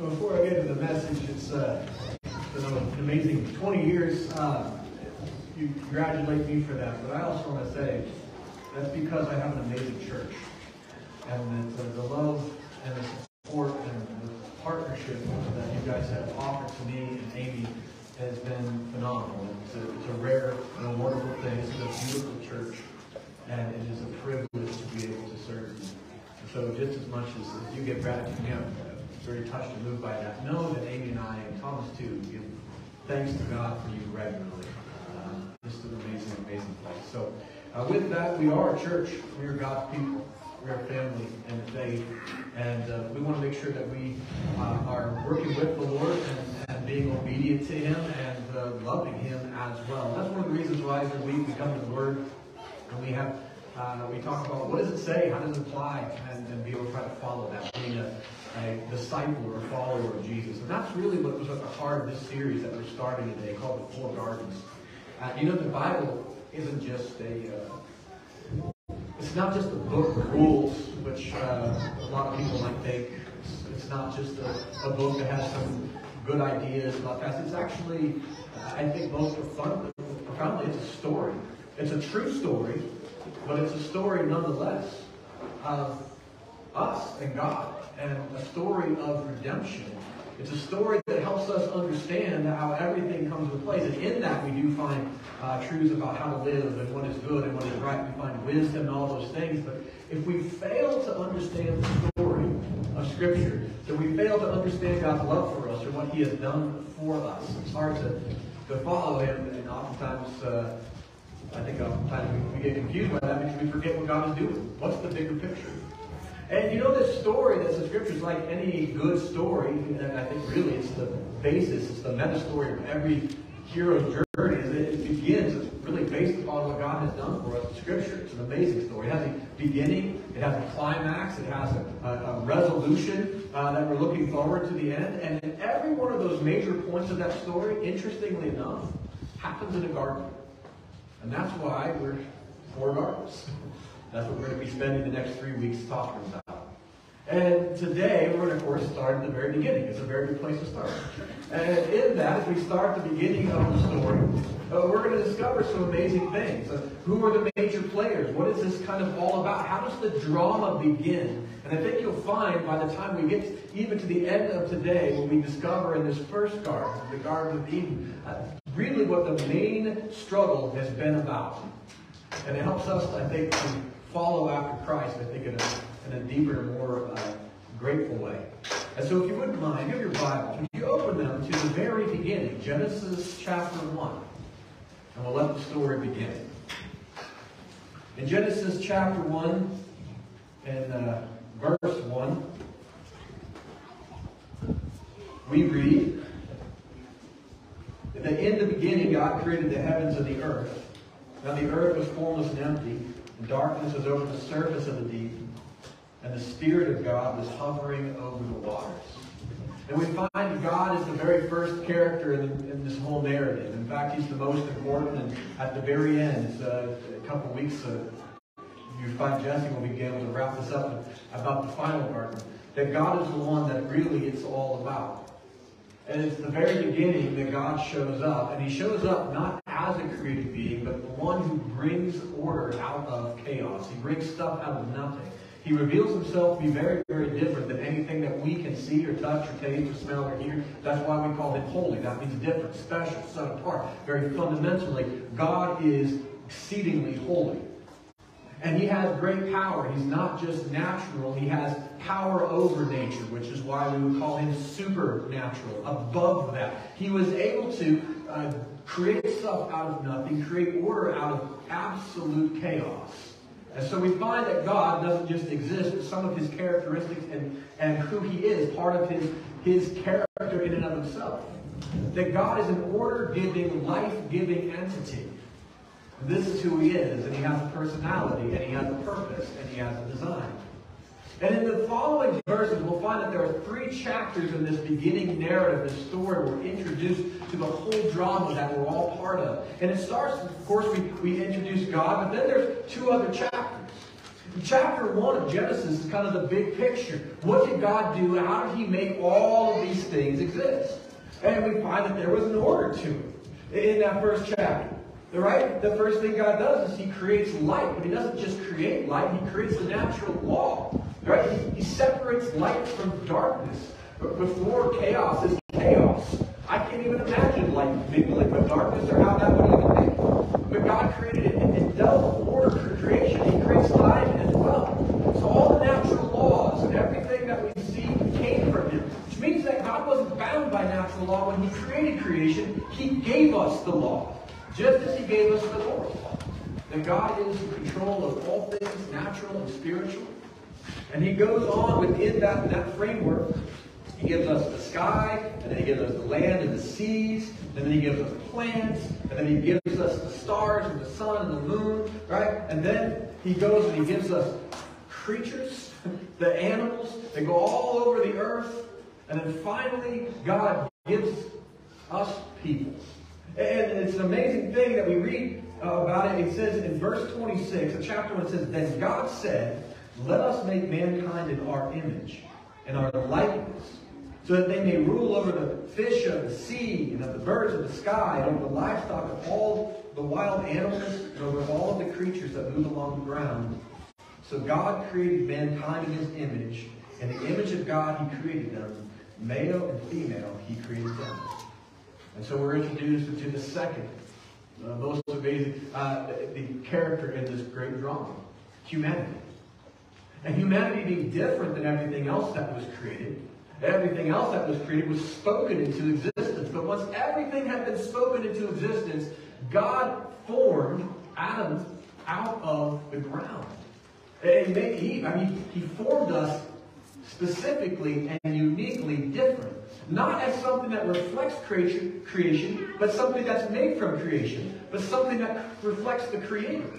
So before I get into the message, it's uh, amazing 20 years. Uh, you congratulate me for that, but I also want to say that's because I have an amazing church, and that uh, the love and the support and the partnership that you guys have offered to me and Amy has been phenomenal. It's a, it's a rare and a wonderful thing. It's a beautiful church, and it is a privilege to be able to serve you. And so, just as much as, as you get gratitude, I'm very touched and moved by that. Know that Amy and I, and Thomas too, give thanks to God for you regularly. Uh, just an amazing, amazing place. So, uh, with that, we are a church. We are God's people. We are family and faith, and uh, we want to make sure that we uh, are working with the Lord and, and being obedient to Him and uh, loving Him as well. That's one of the reasons why every week we come to the Word and we have uh, we talk about what does it say, how does it apply, and, and be able to try to follow that, being a, a disciple or a follower of Jesus. And that's really what was at the heart of this series that we're starting today called The Four Gardens. Uh, you know, the Bible isn't just a, uh, it's not just a book of rules, which uh, a lot of people might think. It's, it's not just a, a, book that has some good ideas about that. It's actually, I think most profoundly, it's a story. It's a true story, but it's a story nonetheless of us and God a story of redemption. It's a story that helps us understand how everything comes into place. And in that, we do find uh, truths about how to live and what is good and what is right. We find wisdom and all those things. But if we fail to understand the story of Scripture, then we fail to understand God's love for us or what He has done for us. It's hard to, to follow Him, and oftentimes, uh, I think oftentimes we, we get confused by that because we forget what God is doing. What's the bigger picture? And you know this story that's in Scripture is like any good story, and I think really it's the basis, it's the meta story of every hero's journey. It begins, it's really based upon what God has done for us in Scripture. It's an amazing story. It has a beginning, it has a climax, it has a, a, a resolution uh, that we're looking forward to the end. And every one of those major points of that story, interestingly enough, happens in a garden. And that's why we're four gardens. That's what we're going to be spending the next three weeks talking about. And today, we're going to, of course, start at the very beginning. It's a very good place to start. And in that, as we start the beginning of the story, uh, we're going to discover some amazing things. Uh, who are the major players? What is this kind of all about? How does the drama begin? And I think you'll find by the time we get even to the end of today, when we discover in this first garden, the Garden of Eden, uh, really what the main struggle has been about. And it helps us, I think, to follow after Christ, I think, in a, in a deeper, more uh, grateful way. And so, if you wouldn't mind, give your Bible. Would you open them to the very beginning, Genesis chapter 1. And we'll let the story begin. In Genesis chapter 1 and uh, verse 1, we read that in the beginning God created the heavens and the earth. Now the earth was formless and empty, darkness was over the surface of the deep, and the Spirit of God was hovering over the waters. And we find God is the very first character in, in this whole narrative. In fact, he's the most important. And at the very end, uh, a couple weeks, uh, you find Jesse will be able to wrap this up about the final part. That God is the one that really it's all about. And it's the very beginning that God shows up. And he shows up not as a created being, but the one who brings order out of chaos. He brings stuff out of nothing. He reveals himself to be very, very different than anything that we can see or touch or taste or smell or hear. That's why we call him holy. That means different, special, set apart. Very fundamentally, God is exceedingly holy. And he has great power. He's not just natural, he has power over nature, which is why we would call him supernatural, above that. He was able to uh, create stuff out of nothing, create order out of absolute chaos. And so we find that God doesn't just exist, but some of his characteristics and, and who he is, part of his, his character in and of himself. That God is an order-giving, life-giving entity. This is who he is, and he has a personality, and he has a purpose, and he has a design. And in the following verses, we'll find that there are three chapters in this beginning narrative, this story. We're introduced to the whole drama that we're all part of. And it starts, of course, we, we introduce God, but then there's two other chapters. Chapter 1 of Genesis is kind of the big picture. What did God do? How did He make all of these things exist? And we find that there was an order to it in that first chapter. Right? The first thing God does is He creates light, but He doesn't just create light, He creates the natural law. Right? He, he separates light from darkness. But before chaos is chaos. I can't even imagine like maybe like the darkness or how that would even be. But God created it and, and order for creation. He creates time as well. So all the natural laws and everything that we see came from Him. Which means that God wasn't bound by natural law when He created creation. He gave us the law. Just as He gave us the Lord. That God is in control of all things natural and spiritual. And He goes on within that, that framework he gives us the sky, and then he gives us the land and the seas, and then he gives us plants, and then he gives us the stars and the sun and the moon, right? And then he goes and he gives us creatures, the animals that go all over the earth, and then finally God gives us people. And it's an amazing thing that we read about it. It says in verse 26, the chapter 1 says, Then God said, Let us make mankind in our image, in our likeness so that they may rule over the fish of the sea and of the birds of the sky and over the livestock of all the wild animals and over all the creatures that move along the ground. So God created mankind in his image. In the image of God he created them. Male and female he created them. And so we're introduced to the second, uh, most amazing, uh, the character in this great drama, humanity. And humanity being different than everything else that was created, Everything else that was created was spoken into existence. But once everything had been spoken into existence, God formed Adam out of the ground. And he, I mean, he formed us specifically and uniquely different. Not as something that reflects creation, creation, but something that's made from creation, but something that reflects the Creator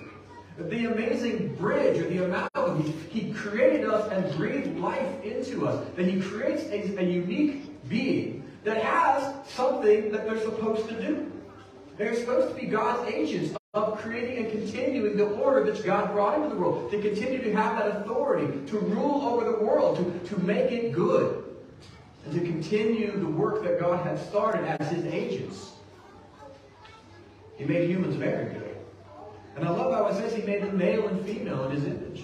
the amazing bridge or the amalgam. He, created us and breathed life into us. That he creates a, a unique being that has something that they're supposed to do. They're supposed to be God's agents of creating and continuing the order that God brought into the world, to continue to have that authority, to rule over the world, to, to make it good, and to continue the work that God had started as his agents. He made humans very good. And I love how it says he made them male and female in his image.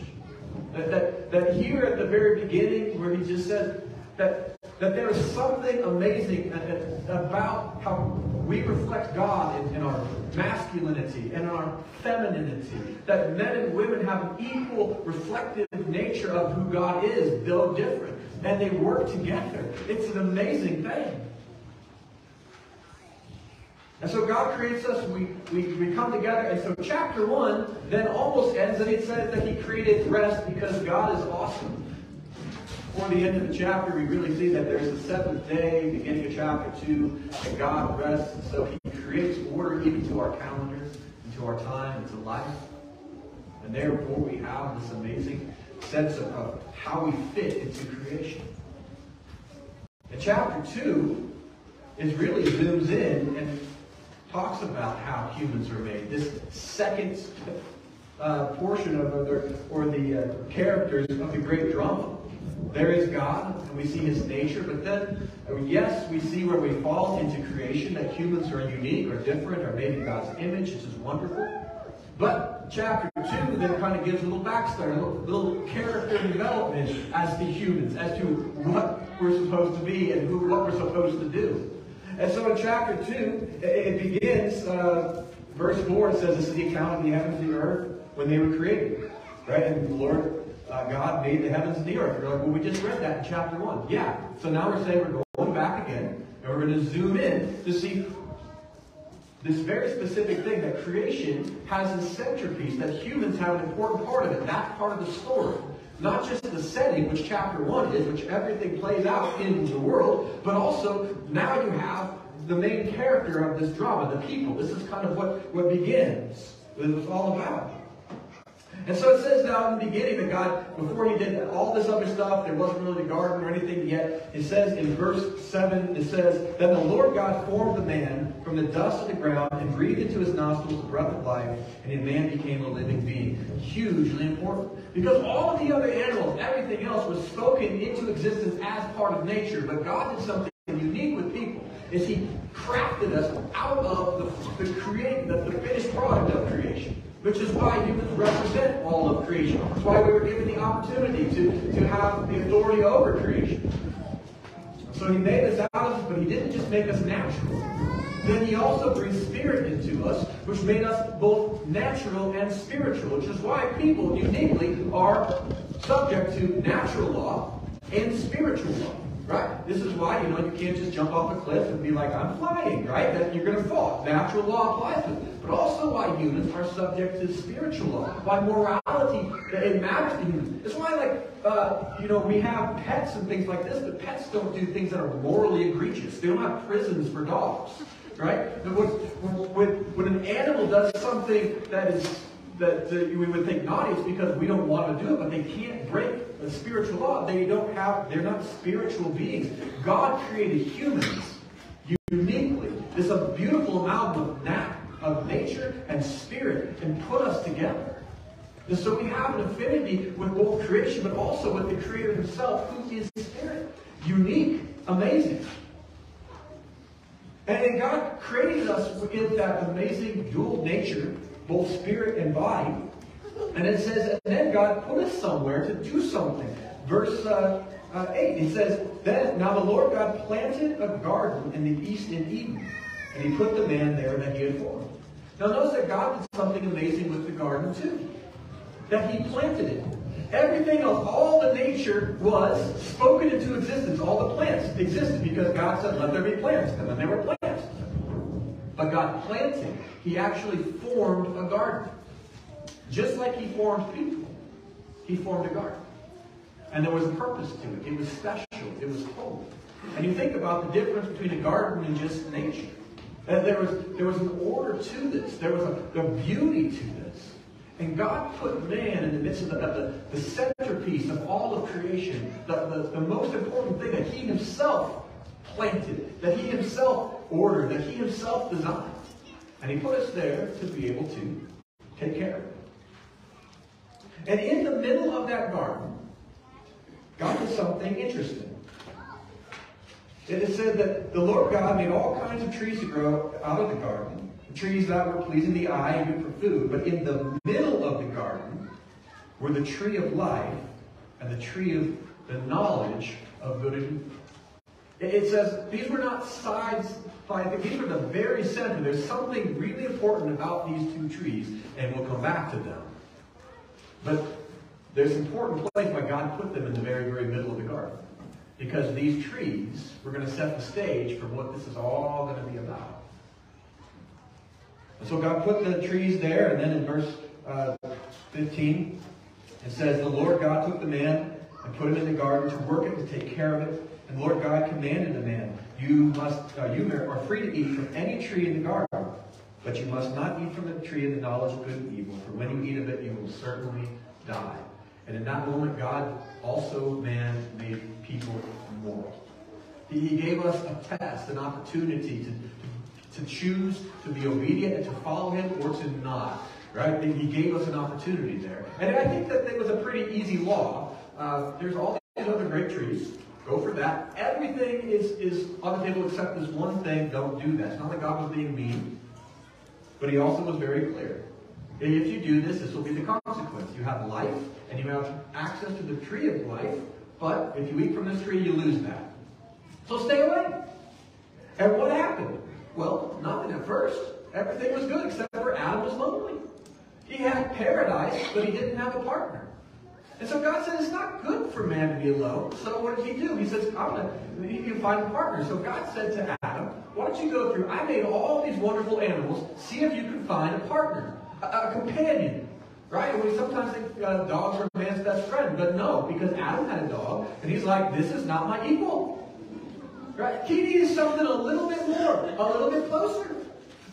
That, that, that here at the very beginning, where he just says that, that there is something amazing about how we reflect God in, in our masculinity and our femininity. That men and women have an equal reflective nature of who God is, though different. And they work together. It's an amazing thing. And so God creates us, we, we, we come together, and so chapter 1 then almost ends, and it says that he created rest because God is awesome. Before the end of the chapter, we really see that there's the seventh day, beginning of chapter 2, that God rests, and so he creates order even to our calendar, into our time, into life. And therefore we have this amazing sense of, of how we fit into creation. And chapter 2 is really zooms in and talks about how humans are made. This second uh, portion of the, or the uh, characters of the great drama. There is God, and we see his nature, but then, yes, we see where we fall into creation, that humans are unique or different or made in God's image, which is wonderful. But chapter 2 then kind of gives a little backstory, a little, little character development as to humans, as to what we're supposed to be and who, what we're supposed to do. And so in chapter 2, it begins, uh, verse 4, it says, This is the account of the heavens and the earth when they were created. Right? And the Lord uh, God made the heavens and the earth. You're like, well, we just read that in chapter 1. Yeah. So now we're saying we're going back again, and we're going to zoom in to see this very specific thing that creation has a centerpiece, that humans have an important part of it. that part of the story. Not just the setting, which chapter 1 is, which everything plays out in the world, but also now you have the main character of this drama, the people. This is kind of what, what begins, what it's all about. And so it says now in the beginning that God, before he did all this other stuff, there wasn't really a garden or anything yet. It says in verse 7, it says, Then the Lord God formed the man from the dust of the ground and breathed into his nostrils the breath of life, and the man became a living being. Hugely important. Because all of the other animals, everything else was spoken into existence as part of nature, but God did something unique with people is he crafted us out of the, the create the, the finished product of creation which is why humans represent all of creation. That's why we were given the opportunity to, to have the authority over creation. So he made us out of but he didn't just make us natural. Then he also breathed spirit into us, which made us both natural and spiritual, which is why people uniquely are subject to natural law and spiritual law. Right? This is why, you know, you can't just jump off a cliff and be like, I'm flying, right? That you're going to fall. Natural law applies to it. But also why humans are subject to spiritual law. Why morality, it matters to humans. It's why, like, uh, you know, we have pets and things like this, but pets don't do things that are morally egregious. They don't have prisons for dogs, right? When, when, when an animal does something that is that uh, we would think naughty, it's because we don't want to do it, but they can't break the spiritual law. They don't have, they're not spiritual beings. God created humans uniquely. This a beautiful amalgam of, nat, of nature and spirit and put us together. And so we have an affinity with both creation, but also with the Creator Himself, who is Spirit. Unique, amazing. And God created us with that amazing dual nature both spirit and body. And it says, and then God put us somewhere to do something. Verse uh, uh, 8, it says, Then now the Lord God planted a garden in the east in Eden, and he put the man there that he had formed. Now notice that God did something amazing with the garden too. That he planted it. Everything else, all the nature was spoken into existence. All the plants existed because God said, let there be plants. And then there were plants. But God planted. He actually formed a garden. Just like he formed people, he formed a garden. And there was a purpose to it. It was special. It was holy. And you think about the difference between a garden and just nature. And there was, there was an order to this. There was a, a beauty to this. And God put man in the midst of the, the, the centerpiece of all of creation, the, the, the most important thing that he himself planted, that he himself ordered, that he himself designed. And he put us there to be able to take care of it. And in the middle of that garden, God did something interesting. It is said that the Lord God made all kinds of trees to grow out of the garden, trees that were pleasing the eye and good for food. But in the middle of the garden were the tree of life and the tree of the knowledge of good and evil. It says these were not sides these were the very center. There's something really important about these two trees, and we'll come back to them. But there's an important place why God put them in the very, very middle of the garden. Because these trees were going to set the stage for what this is all going to be about. And so God put the trees there, and then in verse uh, 15, it says, The Lord God took the man and put him in the garden to work it, to take care of it. And Lord God commanded the man, You must, uh, you are free to eat from any tree in the garden, but you must not eat from the tree of the knowledge of good and evil, for when you eat of it, you will certainly die. And in that moment, God also, man, made people moral. He gave us a test, an opportunity to, to choose to be obedient and to follow him or to not. Right? He gave us an opportunity there. And I think that it was a pretty easy law. Uh, there's all these other great trees. Go for that. Everything is, is on the table except this one thing. Don't do that. It's not that God was being mean, but he also was very clear. If you do this, this will be the consequence. You have life, and you have access to the tree of life, but if you eat from this tree, you lose that. So stay away. And what happened? Well, nothing at first. Everything was good except for Adam was lonely. He had paradise, but he didn't have a partner. And so God said it's not good for man to be alone. So what did he do? He says, I'm gonna he can find a partner. So God said to Why don't you go through? I made all these wonderful animals. See if you can find a partner, a, a companion. Right? And we sometimes think uh, dogs are man's best friend, but no, because Adam had a dog, and he's like, This is not my equal. Right? He needs something a little bit more, a little bit closer.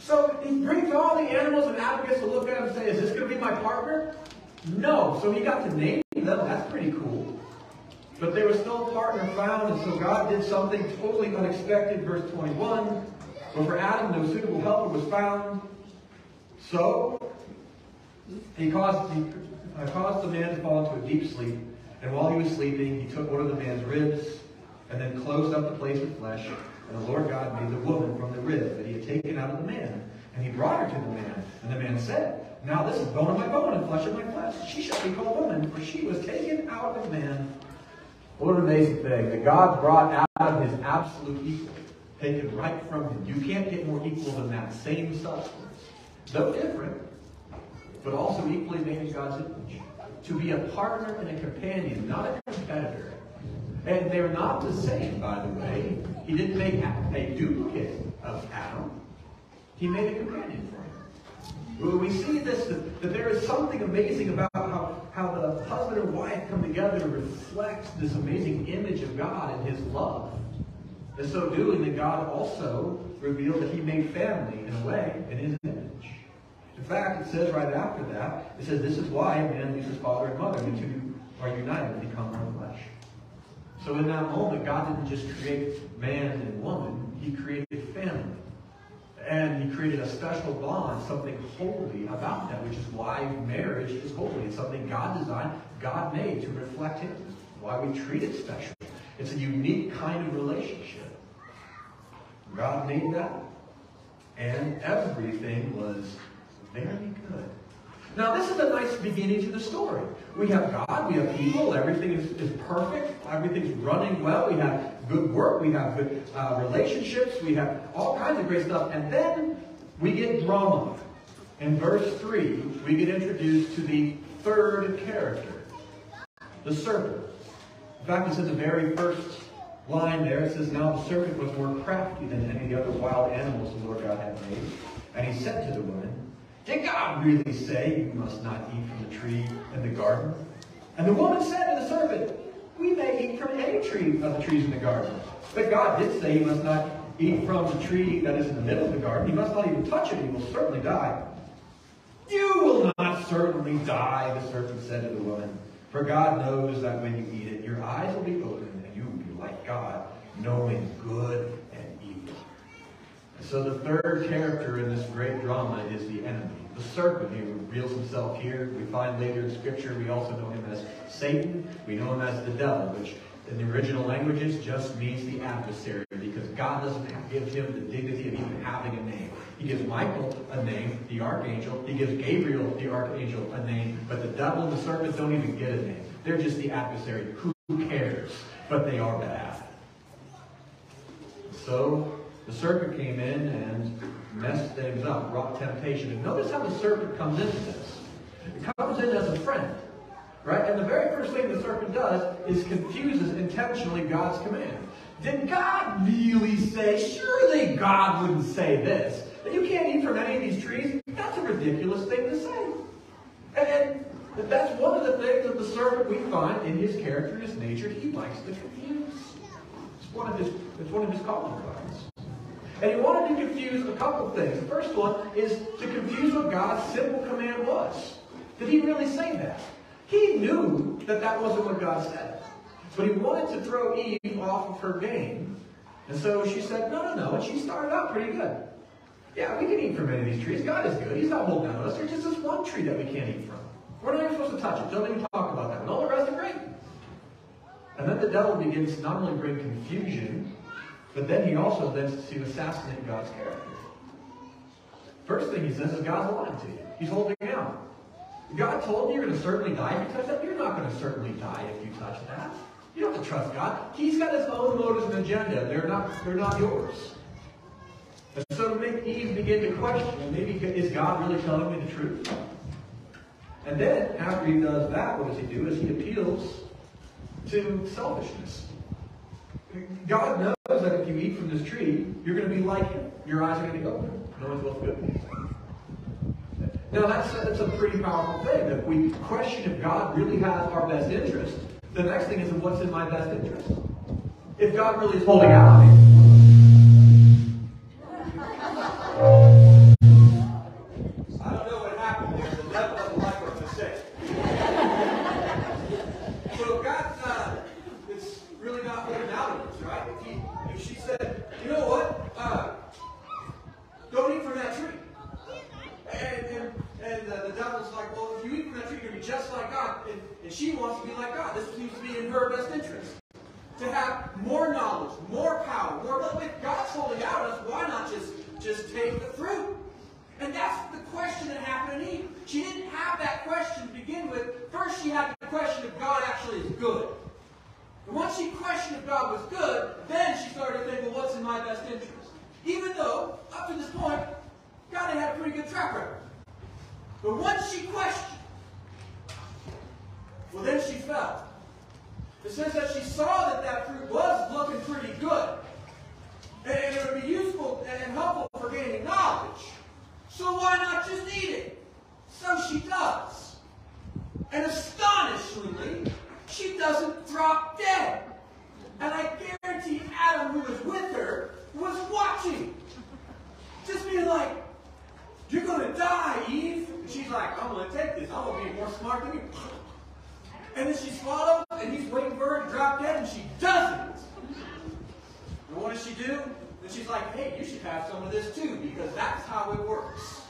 So he brings all the animals, and Adam gets to look at him and say, Is this going to be my partner? No. So he got to name them. That's pretty cool. But there was no partner found, and so God did something totally unexpected. Verse 21. But for Adam, no suitable helper was found. So he caused, he uh, caused the man to fall into a deep sleep. And while he was sleeping, he took one of the man's ribs and then closed up the place with flesh. And the Lord God made the woman from the rib that he had taken out of the man. And he brought her to the man. And the man said, Now this is bone of my bone and flesh of my flesh. She shall be called woman, for she was taken out of man. What an amazing thing that God brought Adam his absolute equal, taken right from him. You can't get more equal than that same substance. Though different, but also equally made in God's image. To be a partner and a companion, not a competitor. And they're not the same, by the way. He didn't make a duplicate of Adam. He made a companion for him. We see this, that, that there is something amazing about how, how the husband and wife come together to reflect this amazing image of God and his love. And so doing, that God also revealed that he made family in a way in his image. In fact, it says right after that, it says, this is why a man leaves his father and mother, and the two are united and become one flesh. So in that moment, God didn't just create man and woman, he created family. And he created a special bond, something holy about that, which is why marriage is holy. It's something God designed, God made to reflect him. Why we treat it special. It's a unique kind of relationship. God made that. And everything was very good. Now, this is a nice beginning to the story. We have God, we have people, everything is, is perfect, everything's running well, we have good work, we have good uh, relationships, we have all kinds of great stuff. And then we get drama. In verse 3, we get introduced to the third character, the serpent. In fact, it's in the very first line there. It says, Now the serpent was more crafty than any of the other wild animals the Lord God had made. And he said to the woman, did God really say you must not eat from the tree in the garden? And the woman said to the serpent, We may eat from any tree of the trees in the garden. But God did say you must not eat from the tree that is in the middle of the garden. You must not even touch it, you will certainly die. You will not certainly die, the serpent said to the woman. For God knows that when you eat it, your eyes will be opened, and you will be like God, knowing good and evil. So the third character in this great drama is the enemy. The serpent, he reveals himself here. We find later in Scripture, we also know him as Satan. We know him as the devil, which in the original languages just means the adversary because God doesn't give him the dignity of even having a name. He gives Michael a name, the archangel. He gives Gabriel, the archangel, a name. But the devil and the serpent don't even get a name. They're just the adversary. Who cares? But they are bad. So the serpent came in and messed things up, brought temptation. And notice how the serpent comes into this. It comes in as a friend. Right? And the very first thing the serpent does is confuses intentionally God's command. Did God really say, surely God wouldn't say this, that you can't eat from any of these trees? That's a ridiculous thing to say. And, and that's one of the things that the serpent we find in his character, his nature, he likes to confuse. It's one of his, it's one of his calling cards. And he wanted to confuse a couple things. The first one is to confuse what God's simple command was. Did he really say that? He knew that that wasn't what God said. But he wanted to throw Eve off of her game. And so she said, no, no, no. And she started out pretty good. Yeah, we can eat from any of these trees. God is good. He's not holding out on us. There's just this one tree that we can't eat from. We're not even supposed to touch it. Don't even talk about that. And all the rest are great. And then the devil begins to not only bring confusion, but then he also tends to assassinate God's character. First thing he says is God's lying to you. He's holding out. God told you you're going to certainly die if you touch that. You're not going to certainly die if you touch that. You don't have to trust God. He's got his own motives and agenda. They're not, they're not yours. And so to make Eve begin to question, maybe is God really telling me the truth? And then, after he does that, what does he do? Is he appeals to selfishness. God knows that if you eat from this tree, you're going to be like him. Your eyes are going to be open. No one's both good. Now, that's, that's a pretty powerful thing. If we question if God really has our best interest, the next thing is what's in my best interest? If God really is holding out on me, just like God, and, and she wants to be like God. This seems to be in her best interest. To have does she do? Then she's like, hey, you should have some of this too, because that's how it works.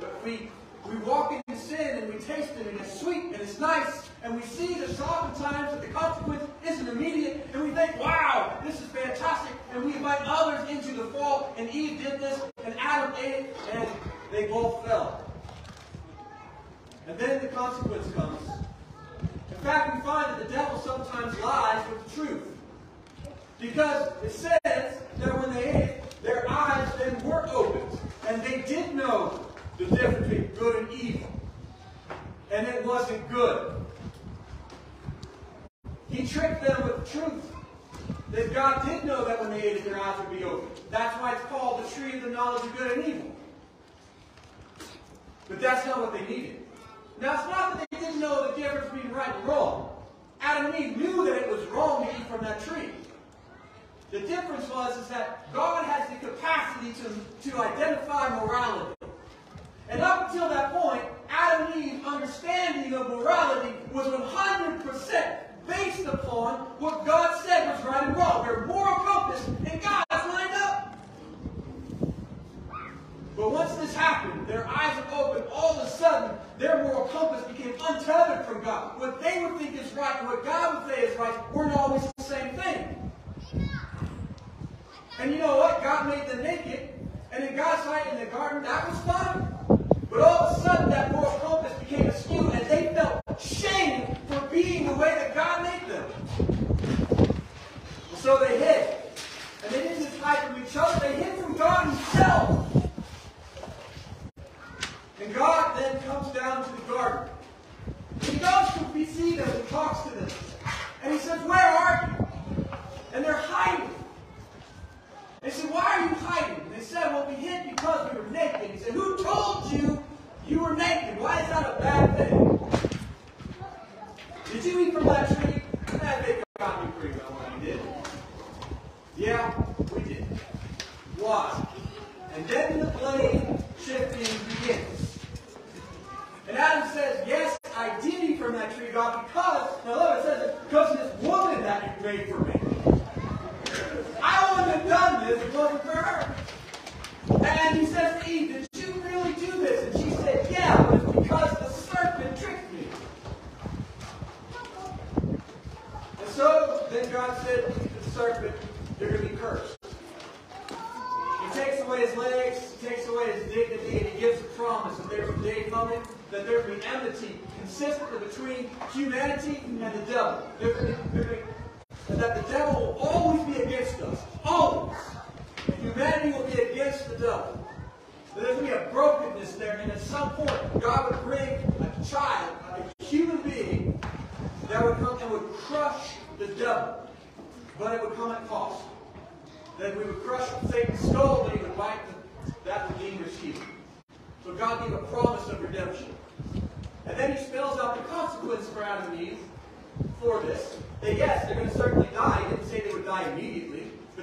But we we walk in sin and we taste it and it's sweet and it's nice and we see that oftentimes that the consequence isn't immediate and we think, wow, this is fantastic and we invite others into the fall and Eve did this and Adam ate it and they both fell. And then the consequence comes. In fact, we find that the devil sometimes lies with the truth. Because it says that when they ate, their eyes then were opened and they did know the difference between good and evil. And it wasn't good. He tricked them with the truth. That God did know that when they ate it, their eyes would be open. That's why it's called the tree of the knowledge of good and evil. But that's not what they needed. Now, it's not that they didn't know the difference between right and wrong. Adam and Eve knew that it was wrong to eat from that tree. The difference was is that God has the capacity to, to identify morality. And up until that point, Adam and Eve's understanding of morality was 100% based upon what God said was right and wrong. Their moral compass and God's lined up. But once this happened, their eyes are opened. All of a sudden, their moral compass became untethered from God. What they would think is right and what God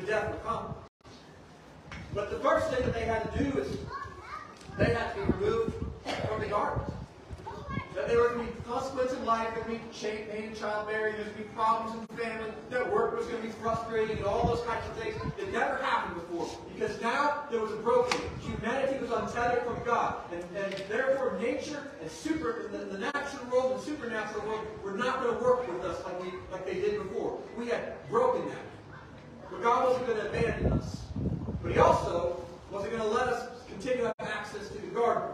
death would come. But the first thing that they had to do is they had to be removed from the garden. That there was going to be consequence in life, there would be pain and childbearing, there would be problems in the family, that work was going to be frustrating, and all those kinds of things that never happened before. Because now there was a broken. Humanity was untethered from God. And, and therefore nature and super the, the natural world and supernatural world were not going to work with us like we like they did before. We had broken that. But God wasn't going to abandon us. But he also wasn't going to let us continue to have access to the garden.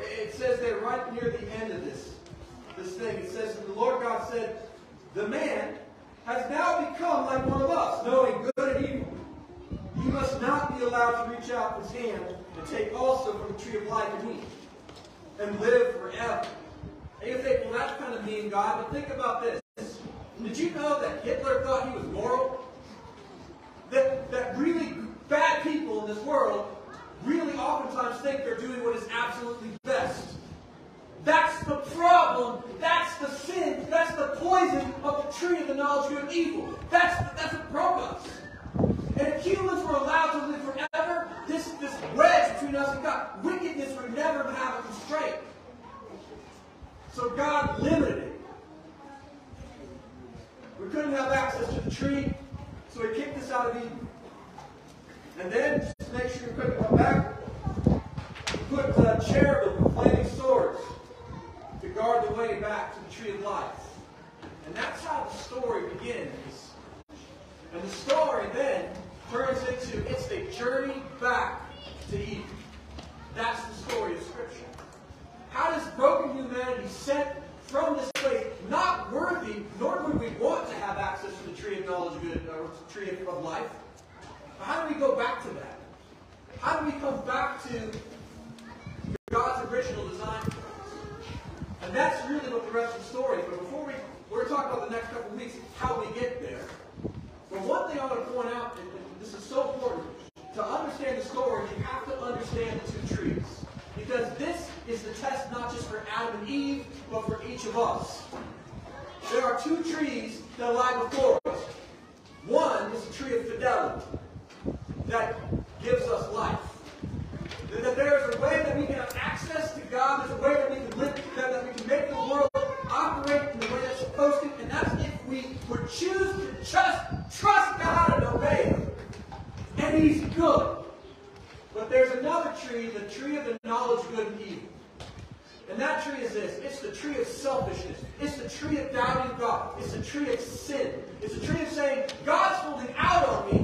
It says there right near the end of this, this thing, it says, the Lord God said, the man has now become like one of us, knowing good and evil. He must not be allowed to reach out his hand and take also from the tree of life and eat and live forever. And you think, well, that's kind of mean, God, but think about this. Did you know that Hitler thought he was moral? That, that really bad people in this world really oftentimes think they're doing what is absolutely best. That's the problem. That's the sin. That's the poison of the tree of the knowledge of good and evil. That's, that's what broke us. And if humans were allowed to live forever, this, this wedge between us and God, wickedness would never have a constraint. So God limited it. We couldn't have access to the tree, so he kicked us out of Eden. And then, just make sure you quick come back, put uh, cherubim with flaming swords to guard the way back to the tree of life. And that's how the story begins. And the story then turns into it's a journey back to Eden. That's the story of Scripture. How does broken humanity sent from this place, not worthy, nor would we want to have access to the tree of knowledge of good, or tree of life? How do we go back to that? How do we come back to God's original design for us? And that's really what the rest of the story is. But before we, we're going to talk about the next couple of weeks, how we get there. But one thing I want to point out, and this is so important, to understand the story, you have to understand the two trees. Because this is the test not just for Adam and Eve, but for each of us. There are two trees that lie before us. One is the tree of fidelity that gives us life. That there is a way that we can have access to God. There's a way that we can live, that, that we can make the world operate in the way that it's supposed to. And that's if we would choose to just trust God and obey Him. And He's good. But there's another tree, the tree of the knowledge of good and evil. And that tree is tree of selfishness. It's the tree of doubting God. It's the tree of sin. It's the tree of saying, God's holding out on me,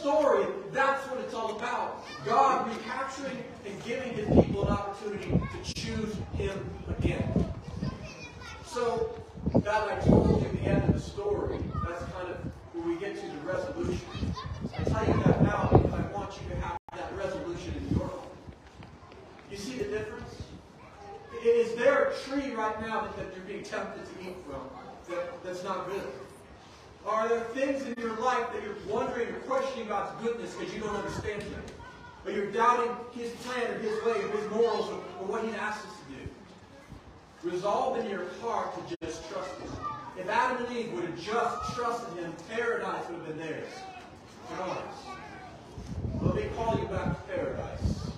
story, that's what it's all about. God recapturing and giving his people an opportunity to choose him again. So, that I told you the end of the story, that's kind of where we get to the resolution. I tell you that now because I want you to have that resolution in your life. You see the difference? Is there a tree right now that, that you're being tempted to eat from that, that's not good? Are there things in your life that you're wondering or questioning God's goodness because you don't understand Him? Or you're doubting His plan or His way or His morals or, or what He asks us to do? Resolve in your heart to just trust Him. If Adam and Eve would have just trusted Him, paradise would have been theirs. And ours. Let me call you back to paradise.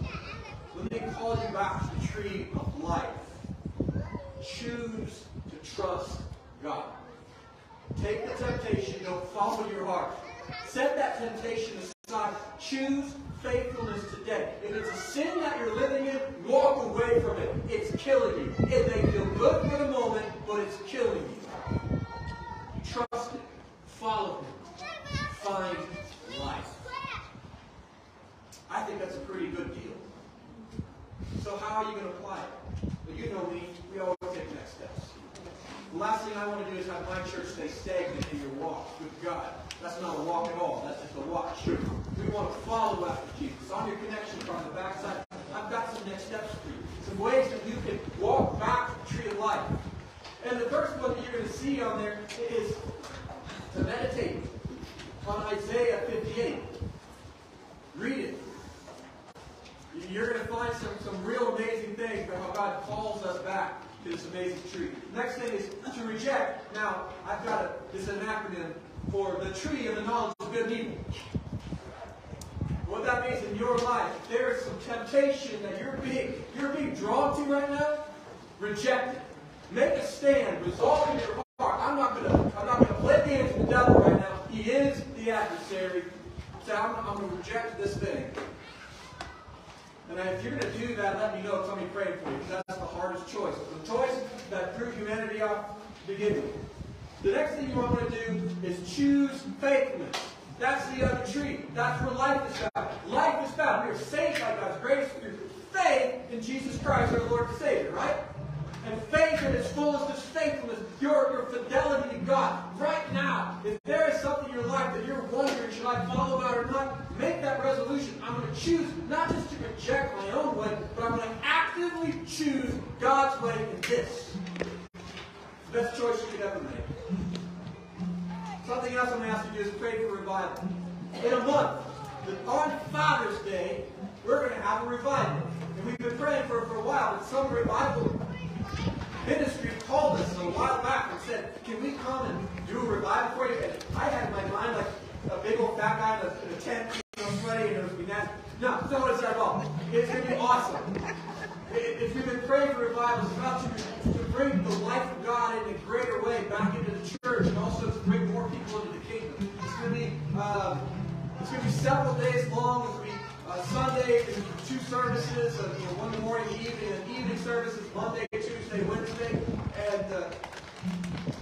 Let me call you back to the tree of life. Choose to trust God. Take the temptation. Don't follow your heart. Set that temptation aside. Choose faithfulness today. If it's a sin that you're living in, walk away from it. It's killing you. It may feel good for the moment, but it's killing you. Trust it. Follow Him. Find life. I think that's a pretty good deal. So how are you going to apply it? Well, you know me. We always take next steps. The last thing I want to do is have my church stay stagnant in your walk with God. That's not a walk at all. That's just a watch. To follow after Jesus. On your connection on the backside, I've got some next steps for you. Some ways that you can walk back to the tree of life. And the first one that you're going to see on there is to meditate on Isaiah 58. Read it. You're going to find some, some real amazing things about how God calls us back to this amazing tree. Next thing is to reject. Now, I've got a, this is an acronym for the tree of the knowledge of good and evil. What that means in your life, there is some temptation that you're being, you're being drawn to right now, reject it. Make a stand. Resolve in your heart. I'm not gonna I'm not gonna play games with the devil right now. He is the adversary. So I'm, I'm gonna reject this thing. And if you're to do that, let me know. Tell me praying for you. That's the hardest choice. The choice that threw humanity off to begin with. The next thing you want to do is choose faithfulness. That's the other tree. That's where life is found. Life is found. We are saved by God's grace through faith in Jesus Christ, our Lord and Savior, right? And faith in its fullest is faithfulness, your, your fidelity to God. Right now, if there is something in your life that you're wondering, should I follow God or not, make that resolution. I'm going to choose not just to reject my own way, but I'm going to actively choose God's way in this. Best choice you could ever make. Something else I'm going to ask you to do is pray for revival. In a month, on Father's Day, we're going to have a revival. And we've been praying for for a while, but some revival ministry called us a while back and said, can we come and do a revival for you? And I had my mind like a big old fat guy in a, in a tent, you know, sweaty, and it was be nasty. No, that's not what it's that about. It's going to be awesome. If you've been praying for revival, it's about to, to bring the life of God in a greater way back into the church and also to bring people into the kingdom. It's going to be, uh, it's going to be several days long. It's going to be uh, Sunday, two services, uh, you know, one morning, evening, and evening services, Monday, Tuesday, Wednesday. And uh,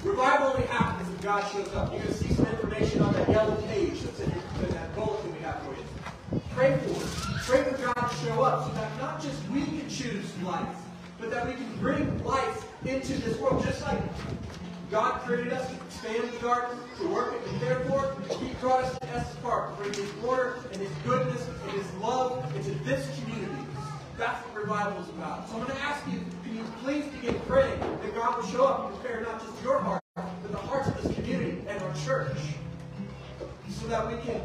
revival only happens if God shows up. You're going to see some information on that yellow page that's in, your, in that bulletin we have for you. Pray for it. Pray for God to show up so that not just we can choose life, but that we can bring life into this world. Just like God created us to expand the garden, to work it, and therefore He brought us to Estes Park to bring His order and His goodness and His love into this community. That's what revival is about. So I'm going to ask you, can you please begin praying that God will show up and prepare not just your heart, but the hearts of this community and our church, so that we can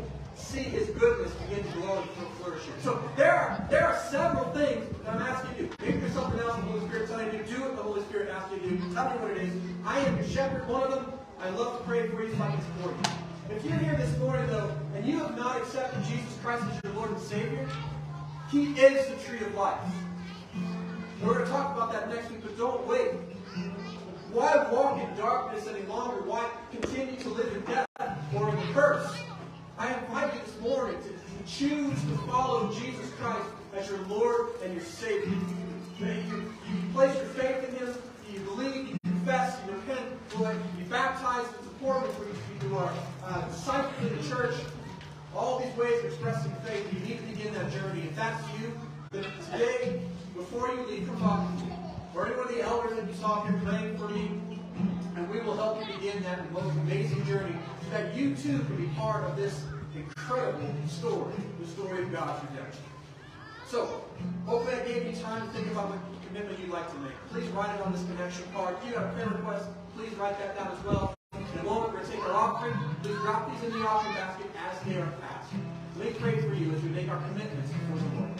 see His goodness begin to grow and flourish. So there are there are several things that I'm asking you to. Maybe there's something else the Holy Spirit telling you to do. What the Holy Spirit asks you to do. Tell me what it is. I am your shepherd. One of them. I love to pray for you so I can support you. If you're here this morning though, and you have not accepted Jesus Christ as your Lord and Savior, He is the tree of life. We're going to talk about that next week, but don't wait. Why walk in darkness any longer? Why continue to live in death or in the curse? I invite you this morning to, to choose to follow Jesus Christ as your Lord and your Savior. You, you, you place your faith in Him, you believe, you confess, you repent, Lord, you back baptized and supported, we, we are uh, disciples in the church, all these ways of expressing faith, you need to begin that journey. If that's you, then today, before you leave, come talk to. Or any one of the elders that you saw here praying for me, and we will help you begin that most amazing journey so that you too can be part of this incredible story, the story of God's redemption. So, hopefully I gave you time to think about what commitment you'd like to make. Please write it on this connection card. If you have a prayer request, please write that down as well. In a moment, we're going to take our offering. Please drop these in the offering basket as they are passed. Let me pray for you as we make our commitments before the Lord.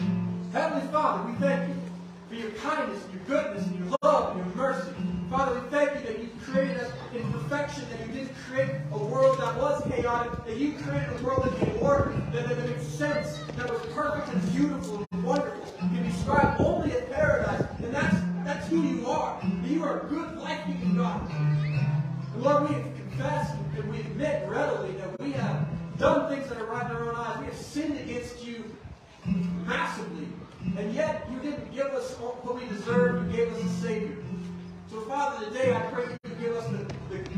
Heavenly Father, we thank you for your kindness and your goodness and your love and your mercy. Father, we thank you that you created us in perfection, that you didn't create a world that was chaotic, that you created a world that made order, that, that made sense, that was perfect and beautiful and wonderful, can be described only as paradise. And that's that's who you are. You are a good, life-giving God. And Lord, we confess and we admit readily that we have done things that are right in our own eyes. We have sinned against you massively. And yet, you didn't give us what we deserve. You gave us a Savior. So, Father, today I pray that you give us the, the,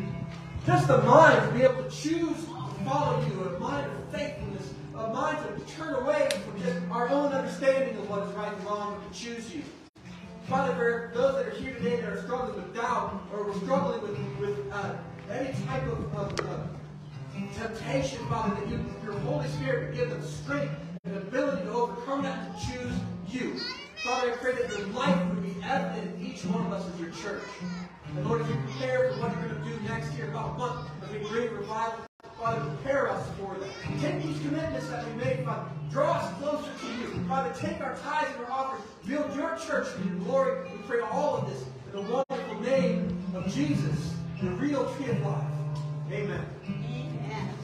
just the mind to be able to choose to follow you, a mind of faithfulness, a mind to turn away from just our own understanding of what is right and wrong and to choose you. Father, for those that are here today that are struggling with doubt or we're struggling with, with uh, any type of, of, temptation, Father, that you, your Holy Spirit would give them strength and ability to overcome that to choose you. Father, I pray that your life would be evident in each one of us as your church. And Lord, as we prepare for what you're going to do next year, about a month, as we bring revival, Father, prepare us for that. Take these commitments that we made, Father. Draw us closer to you. Father, take our tithes and our offerings. Build your church for your glory. We pray all of this in the wonderful name of Jesus, the real tree of life. Amen. Amen.